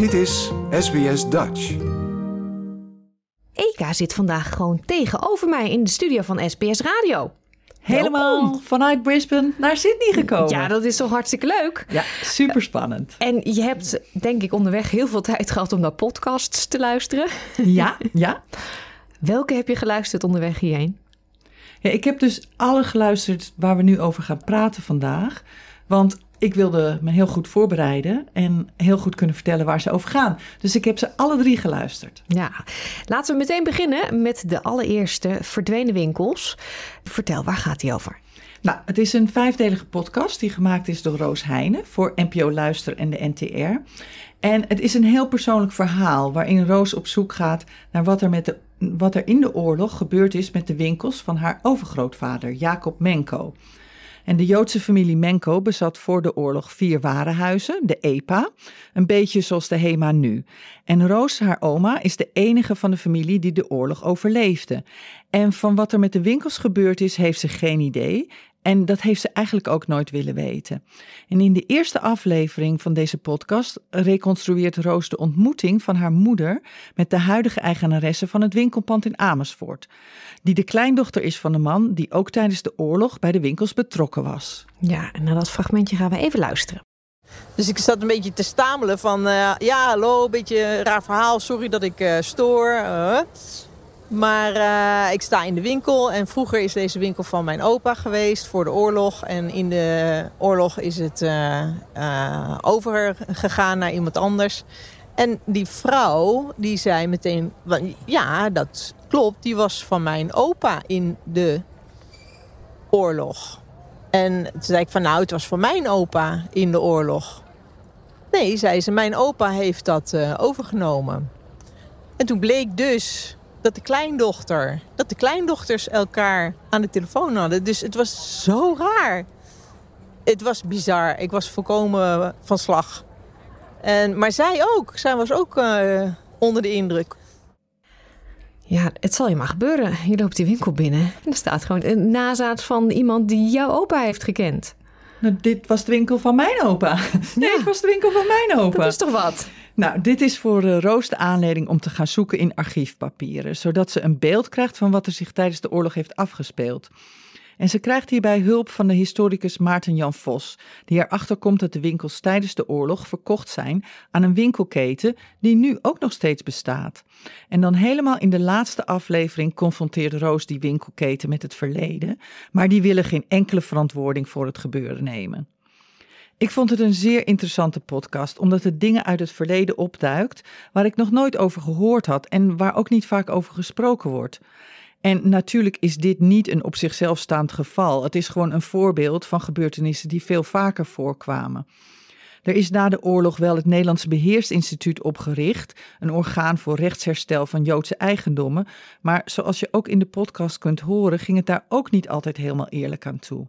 Dit is SBS Dutch. Eka zit vandaag gewoon tegenover mij in de studio van SBS Radio. Helemaal Welkom. vanuit Brisbane naar Sydney gekomen. Ja, dat is toch hartstikke leuk. Ja, super spannend. En je hebt denk ik onderweg heel veel tijd gehad om naar podcasts te luisteren. Ja, ja. Welke heb je geluisterd onderweg hierheen? ja. Ik heb dus alle geluisterd waar we nu over gaan praten vandaag. Want ik wilde me heel goed voorbereiden en heel goed kunnen vertellen waar ze over gaan. Dus ik heb ze alle drie geluisterd. Ja, laten we meteen beginnen met de allereerste verdwenen winkels. Vertel, waar gaat die over? Nou, het is een vijfdelige podcast die gemaakt is door Roos Heijnen voor NPO Luister en de NTR. En het is een heel persoonlijk verhaal waarin Roos op zoek gaat naar wat er, met de, wat er in de oorlog gebeurd is met de winkels van haar overgrootvader Jacob Menko. En de Joodse familie Menko bezat voor de oorlog vier warenhuizen, de EPA, een beetje zoals de HEMA nu. En Roos, haar oma, is de enige van de familie die de oorlog overleefde. En van wat er met de winkels gebeurd is, heeft ze geen idee. En dat heeft ze eigenlijk ook nooit willen weten. En in de eerste aflevering van deze podcast reconstrueert Roos de ontmoeting van haar moeder met de huidige eigenaresse van het winkelpand in Amersfoort. Die de kleindochter is van de man die ook tijdens de oorlog bij de winkels betrokken was. Ja, en naar dat fragmentje gaan we even luisteren. Dus ik zat een beetje te stamelen van... eh, ja, hallo, een beetje een raar verhaal. Sorry dat ik eh, stoor. eh. Maar eh, ik sta in de winkel. En vroeger is deze winkel van mijn opa geweest voor de oorlog. En in de oorlog is het eh, eh, overgegaan naar iemand anders. En die vrouw, die zei meteen... Ja, dat klopt. Die was van mijn opa in de oorlog. En toen zei ik van nou, het was van mijn opa in de oorlog. Nee, zei ze, mijn opa heeft dat overgenomen. En toen bleek dus dat de kleindochter, dat de kleindochters elkaar aan de telefoon hadden. Dus het was zo raar. Het was bizar. Ik was volkomen van slag. En, maar zij ook. Zij was ook eh, onder de indruk. Ja, het zal je maar gebeuren. Je loopt die winkel binnen en er staat gewoon een nazaat van iemand die jouw opa heeft gekend. Nou, dit was de winkel van mijn opa. Nee, Ja. het was de winkel van mijn opa. Dat is toch wat? Nou, dit is voor Roos de aanleiding om te gaan zoeken in archiefpapieren, zodat ze een beeld krijgt van wat er zich tijdens de oorlog heeft afgespeeld. En ze krijgt hierbij hulp van de historicus Maarten Jan Vos, die erachter komt dat de winkels tijdens de oorlog verkocht zijn aan een winkelketen die nu ook nog steeds bestaat. En dan helemaal in de laatste aflevering confronteert Roos die winkelketen met het verleden, maar die willen geen enkele verantwoording voor het gebeuren nemen. Ik vond het een zeer interessante podcast, omdat het dingen uit het verleden opduikt waar ik nog nooit over gehoord had en waar ook niet vaak over gesproken wordt. En natuurlijk is dit niet een op zichzelf staand geval. Het is gewoon een voorbeeld van gebeurtenissen die veel vaker voorkwamen. Er is na de oorlog wel het Nederlandse Beheersinstituut opgericht, een orgaan voor rechtsherstel van Joodse eigendommen, maar zoals je ook in de podcast kunt horen, ging het daar ook niet altijd helemaal eerlijk aan toe.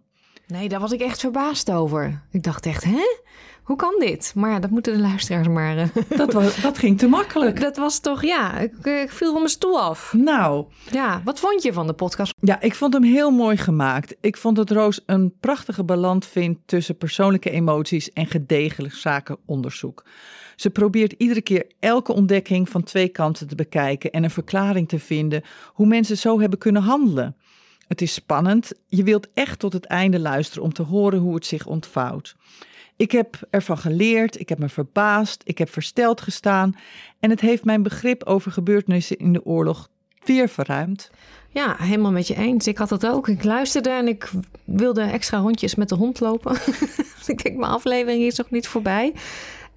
Nee, daar was ik echt verbaasd over. Ik dacht echt, hè? Hoe kan dit? Maar ja, dat moeten de luisteraars maar... eh, Dat, was, dat ging te makkelijk. dat was toch, ja, ik, eh, ik viel van mijn stoel af. Nou, Ja, wat vond je van de podcast? Ja, ik vond hem heel mooi gemaakt. Ik vond dat Roos een prachtige balans vindt tussen persoonlijke emoties en gedegen zakenonderzoek. Ze probeert iedere keer elke ontdekking van twee kanten te bekijken en een verklaring te vinden hoe mensen zo hebben kunnen handelen. Het is spannend. Je wilt echt tot het einde luisteren om te horen hoe het zich ontvouwt. Ik heb ervan geleerd, ik heb me verbaasd, ik heb versteld gestaan en het heeft mijn begrip over gebeurtenissen in de oorlog weer verruimd. Ja, helemaal met je eens. Ik had dat ook. Ik luisterde en ik wilde extra rondjes met de hond lopen. ik denk, mijn aflevering is nog niet voorbij.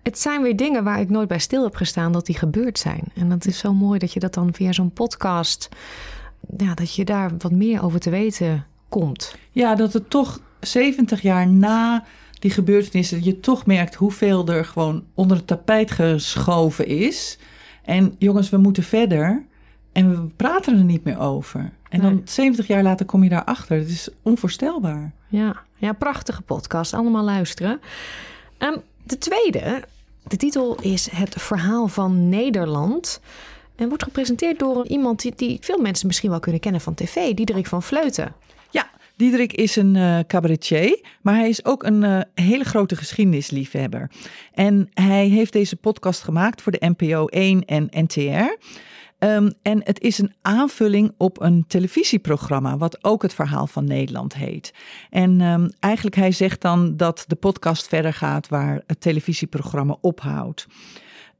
Het zijn weer dingen waar ik nooit bij stil heb gestaan dat die gebeurd zijn. En dat is zo mooi dat je dat dan via zo'n podcast, ja, dat je daar wat meer over te weten komt. Ja, dat het toch 70 jaar na die gebeurtenissen, je toch merkt hoeveel er gewoon onder het tapijt geschoven is. En jongens, we moeten verder. En we praten er niet meer over. En dan Nee. 70 jaar later kom je daarachter. Het is onvoorstelbaar. Ja, ja prachtige podcast. Allemaal luisteren. Ehm, de tweede, de titel is Het Verhaal van Nederland. En wordt gepresenteerd door iemand die, die veel mensen misschien wel kunnen kennen van tv, Diederik van Vleuten. Ja, Diederik is een uh, cabaretier, maar hij is ook een uh, hele grote geschiedenisliefhebber. En hij heeft deze podcast gemaakt voor de NPO 1 en NTR. Um, en het is een aanvulling op een televisieprogramma, wat ook het verhaal van Nederland heet. En um, eigenlijk hij zegt dan dat de podcast verder gaat waar het televisieprogramma ophoudt.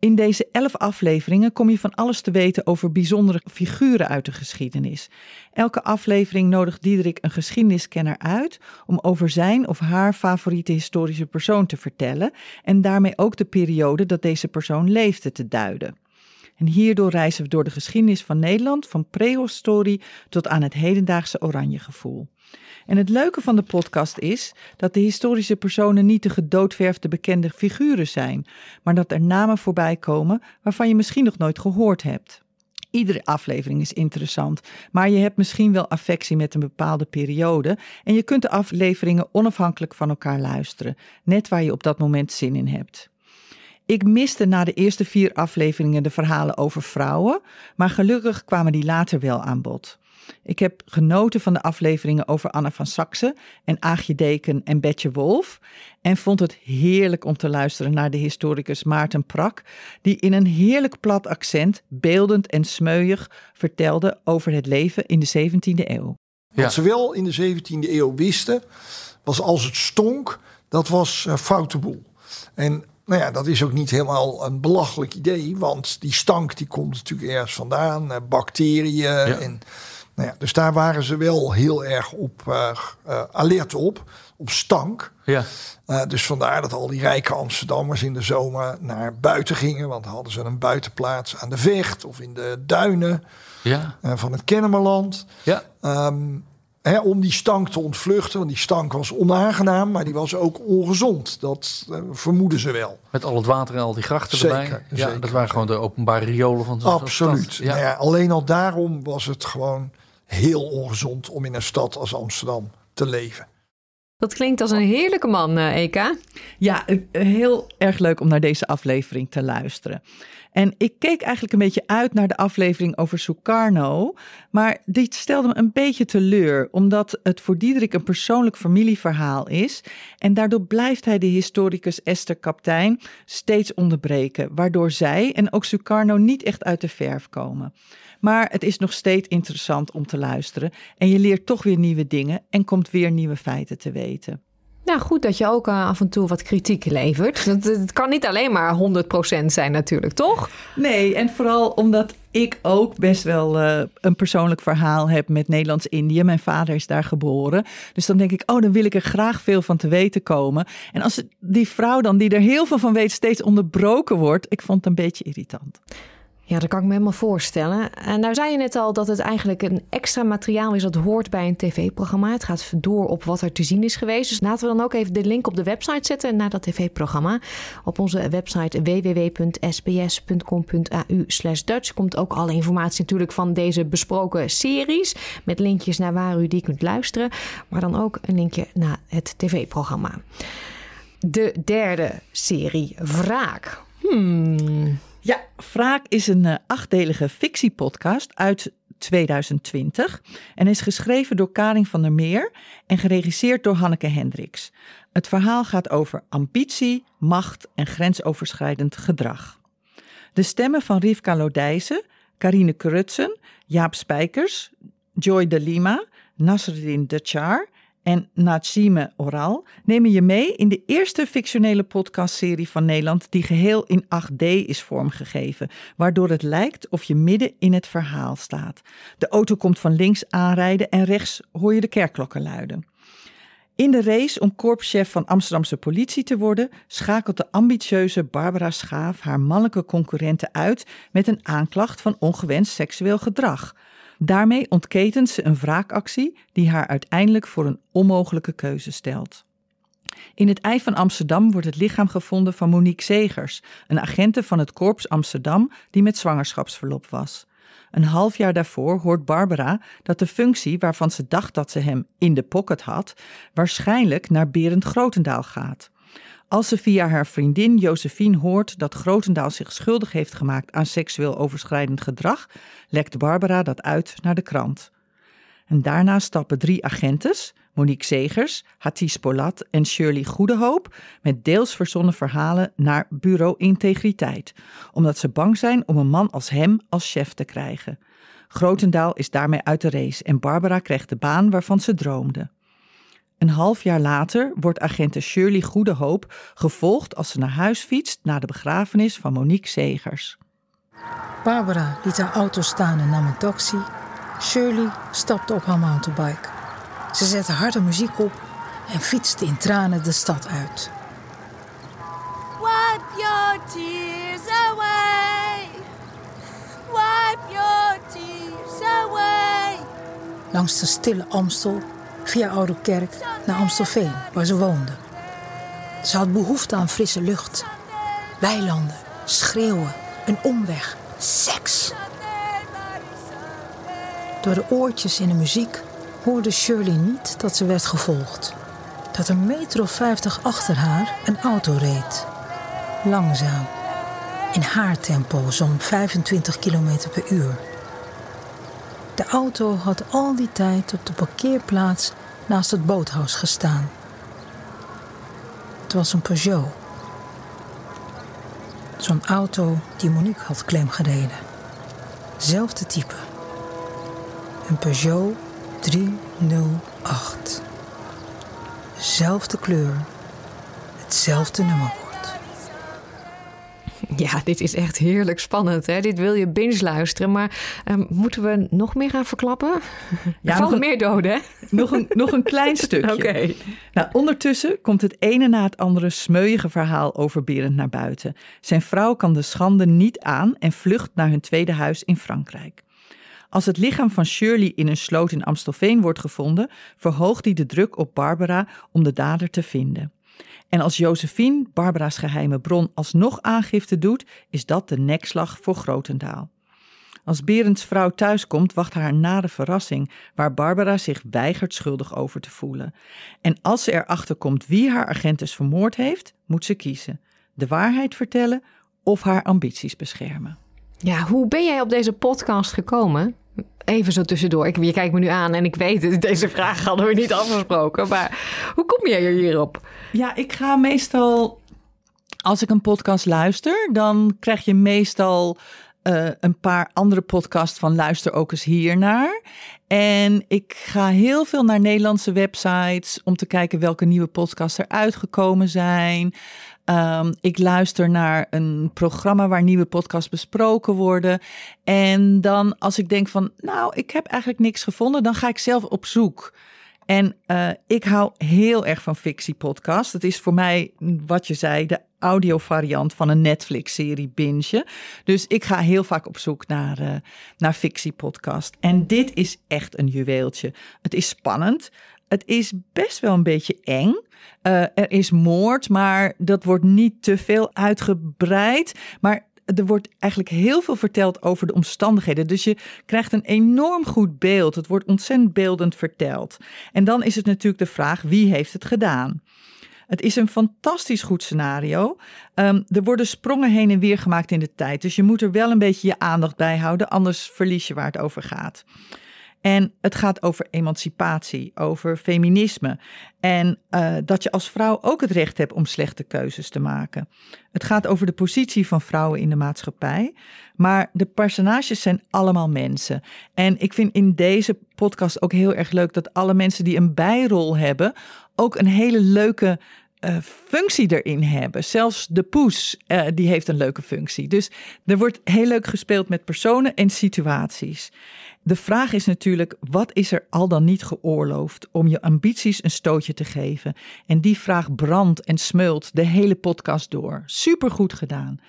In deze elf afleveringen kom je van alles te weten over bijzondere figuren uit de geschiedenis. Elke aflevering nodigt Diederik een geschiedeniskenner uit om over zijn of haar favoriete historische persoon te vertellen en daarmee ook de periode dat deze persoon leefde te duiden. En hierdoor reizen we door de geschiedenis van Nederland, van prehistorie tot aan het hedendaagse oranje gevoel. En het leuke van de podcast is dat de historische personen niet de gedoodverfde bekende figuren zijn, maar dat er namen voorbij komen waarvan je misschien nog nooit gehoord hebt. Iedere aflevering is interessant, maar je hebt misschien wel affectie met een bepaalde periode en je kunt de afleveringen onafhankelijk van elkaar luisteren, net waar je op dat moment zin in hebt. Ik miste na de eerste vier afleveringen de verhalen over vrouwen, maar gelukkig kwamen die later wel aan bod. Ik heb genoten van de afleveringen over Anna van Saxe en Aagje Deken en Betje Wolf. En vond het heerlijk om te luisteren naar de historicus Maarten Prak, die in een heerlijk plat accent, beeldend en smeuig, vertelde over het leven in de 17e eeuw. Wat ze wel in de 17e eeuw wisten, was als het stonk, dat was een foute boel. En nou ja, dat is ook niet helemaal een belachelijk idee, want die stank die komt natuurlijk ergens vandaan, eh, bacteriën en nou ja, dus daar waren ze wel heel erg op uh, uh, alert op, op stank. Ja. Uh, dus vandaar dat al die rijke Amsterdammers in de zomer naar buiten gingen. Want hadden ze een buitenplaats aan de Vecht of in de duinen ja. van het Kennemerland. Ja. Um, hè, om die stank te ontvluchten. Want die stank was onaangenaam, maar die was ook ongezond. Dat vermoeden ze wel. Met al het water en al die grachten zeker, erbij. Ja, zeker, dat waren gewoon de openbare riolen van de Absoluut. stad. Ja. Nou ja, alleen al daarom was het gewoon heel ongezond om in een stad als Amsterdam te leven. Dat klinkt als een heerlijke man, uh, Eka. Ja, heel erg leuk om naar deze aflevering te luisteren. En ik keek eigenlijk een beetje uit naar de aflevering over Sukarno. Maar dit stelde me een beetje teleur, omdat het voor Diederik een persoonlijk familieverhaal is. En daardoor blijft hij de historicus Esther Kaptein steeds onderbreken, waardoor zij en ook Sukarno niet echt uit de verf komen. Maar het is nog steeds interessant om te luisteren. En je leert toch weer nieuwe dingen en komt weer nieuwe feiten te weten. Nou, goed dat je ook uh, af en toe wat kritiek levert. Het kan niet alleen maar 100% zijn natuurlijk, toch? Nee, en vooral omdat ik ook best wel uh, een persoonlijk verhaal heb met Nederlands-Indië. Mijn vader is daar geboren. Dus dan denk ik, oh, dan wil ik er graag veel van te weten komen. En als die vrouw dan, die er heel veel van weet, steeds onderbroken wordt, ik vond het een beetje irritant. Ja, dat kan ik me helemaal voorstellen. En nou zei je net al dat het eigenlijk een extra materiaal is dat hoort bij een tv-programma. Het gaat door op wat er te zien is geweest. Dus laten we dan ook even de link op de website zetten naar dat tv-programma. Op onze website www.sbs.com.au Dutch komt ook alle informatie natuurlijk van deze besproken series. Met linkjes naar waar u die kunt luisteren. Maar dan ook een linkje naar het tv-programma. De derde serie, Wraak. Hmm... Ja, Wraak is een uh, achtdelige fictiepodcast uit 2020 en is geschreven door Karin van der Meer en geregisseerd door Hanneke Hendricks. Het verhaal gaat over ambitie, macht en grensoverschrijdend gedrag. De stemmen van Rivka Lodijzen, Karine Krutsen, Jaap Spijkers, Joy de Lima, Nasreddin Dechar en Natsime Oral nemen je mee in de eerste fictionele podcastserie van Nederland die geheel in 8D is vormgegeven, waardoor het lijkt of je midden in het verhaal staat. De auto komt van links aanrijden en rechts hoor je de kerkklokken luiden. In de race om korpschef van Amsterdamse politie te worden, schakelt de ambitieuze Barbara Schaaf haar mannelijke concurrenten uit met een aanklacht van ongewenst seksueel gedrag. Daarmee ontketent ze een wraakactie die haar uiteindelijk voor een onmogelijke keuze stelt. In het ei van Amsterdam wordt het lichaam gevonden van Monique Zegers, een agente van het Korps Amsterdam die met zwangerschapsverlof was. Een half jaar daarvoor hoort Barbara dat de functie waarvan ze dacht dat ze hem in de pocket had, waarschijnlijk naar Berend Grotendaal gaat. Als ze via haar vriendin Josephine hoort dat Grotendaal zich schuldig heeft gemaakt aan seksueel overschrijdend gedrag, lekt Barbara dat uit naar de krant. En daarna stappen drie agentes, Monique Zegers, Hatis Polat en Shirley Goedehoop met deels verzonnen verhalen naar Bureau Integriteit, omdat ze bang zijn om een man als hem als chef te krijgen. Grotendaal is daarmee uit de race en Barbara krijgt de baan waarvan ze droomde. Een half jaar later wordt agente Shirley Goedehoop gevolgd als ze naar huis fietst na de begrafenis van Monique Zegers. Barbara liet haar auto staan en nam een taxi. Shirley stapte op haar mountainbike. Ze zette harde muziek op en fietste in tranen de stad uit. Wipe your tears away. Wipe your tears away. Langs de stille Amstel, via Oude Kerk, naar Amstelveen, waar ze woonde. Ze had behoefte aan frisse lucht. Weilanden, schreeuwen, een omweg, seks. Door de oortjes in de muziek hoorde Shirley niet dat ze werd gevolgd. Dat een meter of vijftig achter haar een auto reed. Langzaam. In haar tempo, zo'n 25 km per uur. De auto had al die tijd op de parkeerplaats naast het boothuis gestaan. Het was een Peugeot. Zo'n auto die Monique had klemgereden. Zelfde type. Een Peugeot 308. Zelfde kleur. Hetzelfde nummerbord. Ja, dit is echt heerlijk spannend. Hè? Dit wil je binge luisteren. Maar ehm, moeten we nog meer gaan verklappen? Ja, nog een- meer doden, hè? Nog een, nog een klein stukje. Oké. Nou, ondertussen komt het ene na het andere smeuïge verhaal over Berend naar buiten. Zijn vrouw kan de schande niet aan en vlucht naar hun tweede huis in Frankrijk. Als het lichaam van Shirley in een sloot in Amstelveen wordt gevonden, verhoogt hij de druk op Barbara om de dader te vinden. En als Josephine, Barbara's geheime bron, alsnog aangifte doet, is dat de nekslag voor Grotendaal. Als Berends vrouw thuiskomt, wacht haar een nare verrassing, waar Barbara zich weigert schuldig over te voelen. En als ze erachter komt wie haar agentes vermoord heeft, moet ze kiezen: de waarheid vertellen of haar ambities beschermen. Ja, hoe ben jij op deze podcast gekomen? Even zo tussendoor. Ik, je kijkt me nu aan en ik weet het. Deze vraag hadden we niet afgesproken. Maar hoe kom jij hierop? Ja, ik ga meestal, als ik een podcast luister, dan krijg je meestal eh, een paar andere podcasts van luister ook eens hiernaar. En ik ga heel veel naar Nederlandse websites om te kijken welke nieuwe podcasts er uitgekomen zijn. Ehm, ik luister naar een programma waar nieuwe podcasts besproken worden. En dan als ik denk van, nou, ik heb eigenlijk niks gevonden, dan ga ik zelf op zoek. En eh, ik hou heel erg van fictiepodcast. Het is voor mij, wat je zei, de audiovariant van een Netflix-serie binge. Dus ik ga heel vaak op zoek naar, eh naar fictiepodcast. En dit is echt een juweeltje. Het is spannend. Het is best wel een beetje eng. Eh, er is moord, maar dat wordt niet te veel uitgebreid. Maar er wordt eigenlijk heel veel verteld over de omstandigheden. Dus je krijgt een enorm goed beeld. Het wordt ontzettend beeldend verteld. En dan is het natuurlijk de vraag: wie heeft het gedaan? Het is een fantastisch goed scenario. Ehm, er worden sprongen heen en weer gemaakt in de tijd. Dus je moet er wel een beetje je aandacht bij houden, anders verlies je waar het over gaat. En het gaat over emancipatie, over feminisme. En eh, dat je als vrouw ook het recht hebt om slechte keuzes te maken. Het gaat over de positie van vrouwen in de maatschappij. Maar de personages zijn allemaal mensen. En ik vind in deze podcast ook heel erg leuk dat alle mensen die een bijrol hebben, ook een hele leuke eh, functie erin hebben. Zelfs de poes, eh, die heeft een leuke functie. Dus er wordt heel leuk gespeeld met personen en situaties. De vraag is natuurlijk, wat is er al dan niet geoorloofd om je ambities een stootje te geven? En die vraag brandt en smult de hele podcast door. Supergoed gedaan.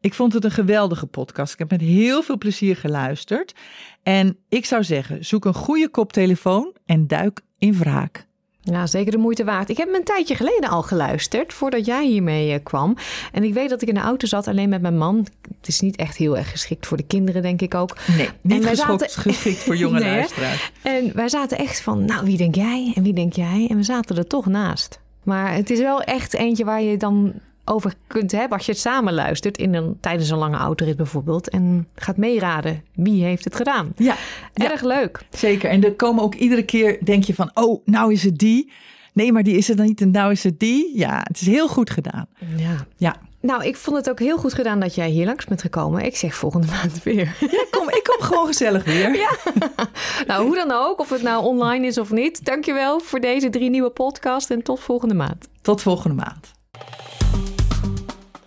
Ik vond het een geweldige podcast. Ik heb met heel veel plezier geluisterd. En ik zou zeggen, zoek een goede koptelefoon en duik in wraak. Ja, zeker de moeite waard. Ik heb hem een tijdje geleden al geluisterd, voordat jij hiermee eh, kwam. En ik weet dat ik in de auto zat, alleen met mijn man. Het is niet echt heel erg geschikt voor de kinderen, denk ik ook. Nee, niet wij geschokt- zaten- geschikt voor jonge Nee, luisteraars. En wij zaten echt van, nou, wie denk jij en wie denk jij? En we zaten er toch naast. Maar het is wel echt eentje waar je dan over kunt hebben als je het samen luistert in een, tijdens een lange autorit bijvoorbeeld. En gaat meeraden wie heeft het gedaan. Ja, ja, Erg leuk. zeker. En er komen ook iedere keer, denk je van, oh, nou is het die. Nee, maar die is het dan niet en nou is het die. Ja, het is heel goed gedaan. Ja. Ja, Nou, ik vond het ook heel goed gedaan dat jij hier langs bent gekomen. Ik zeg volgende maand weer. Ja, kom, ik kom gewoon gezellig weer. nou, hoe dan ook, of het nou online is of niet. Dankjewel voor deze drie nieuwe podcasts en tot volgende maand. Tot volgende maand.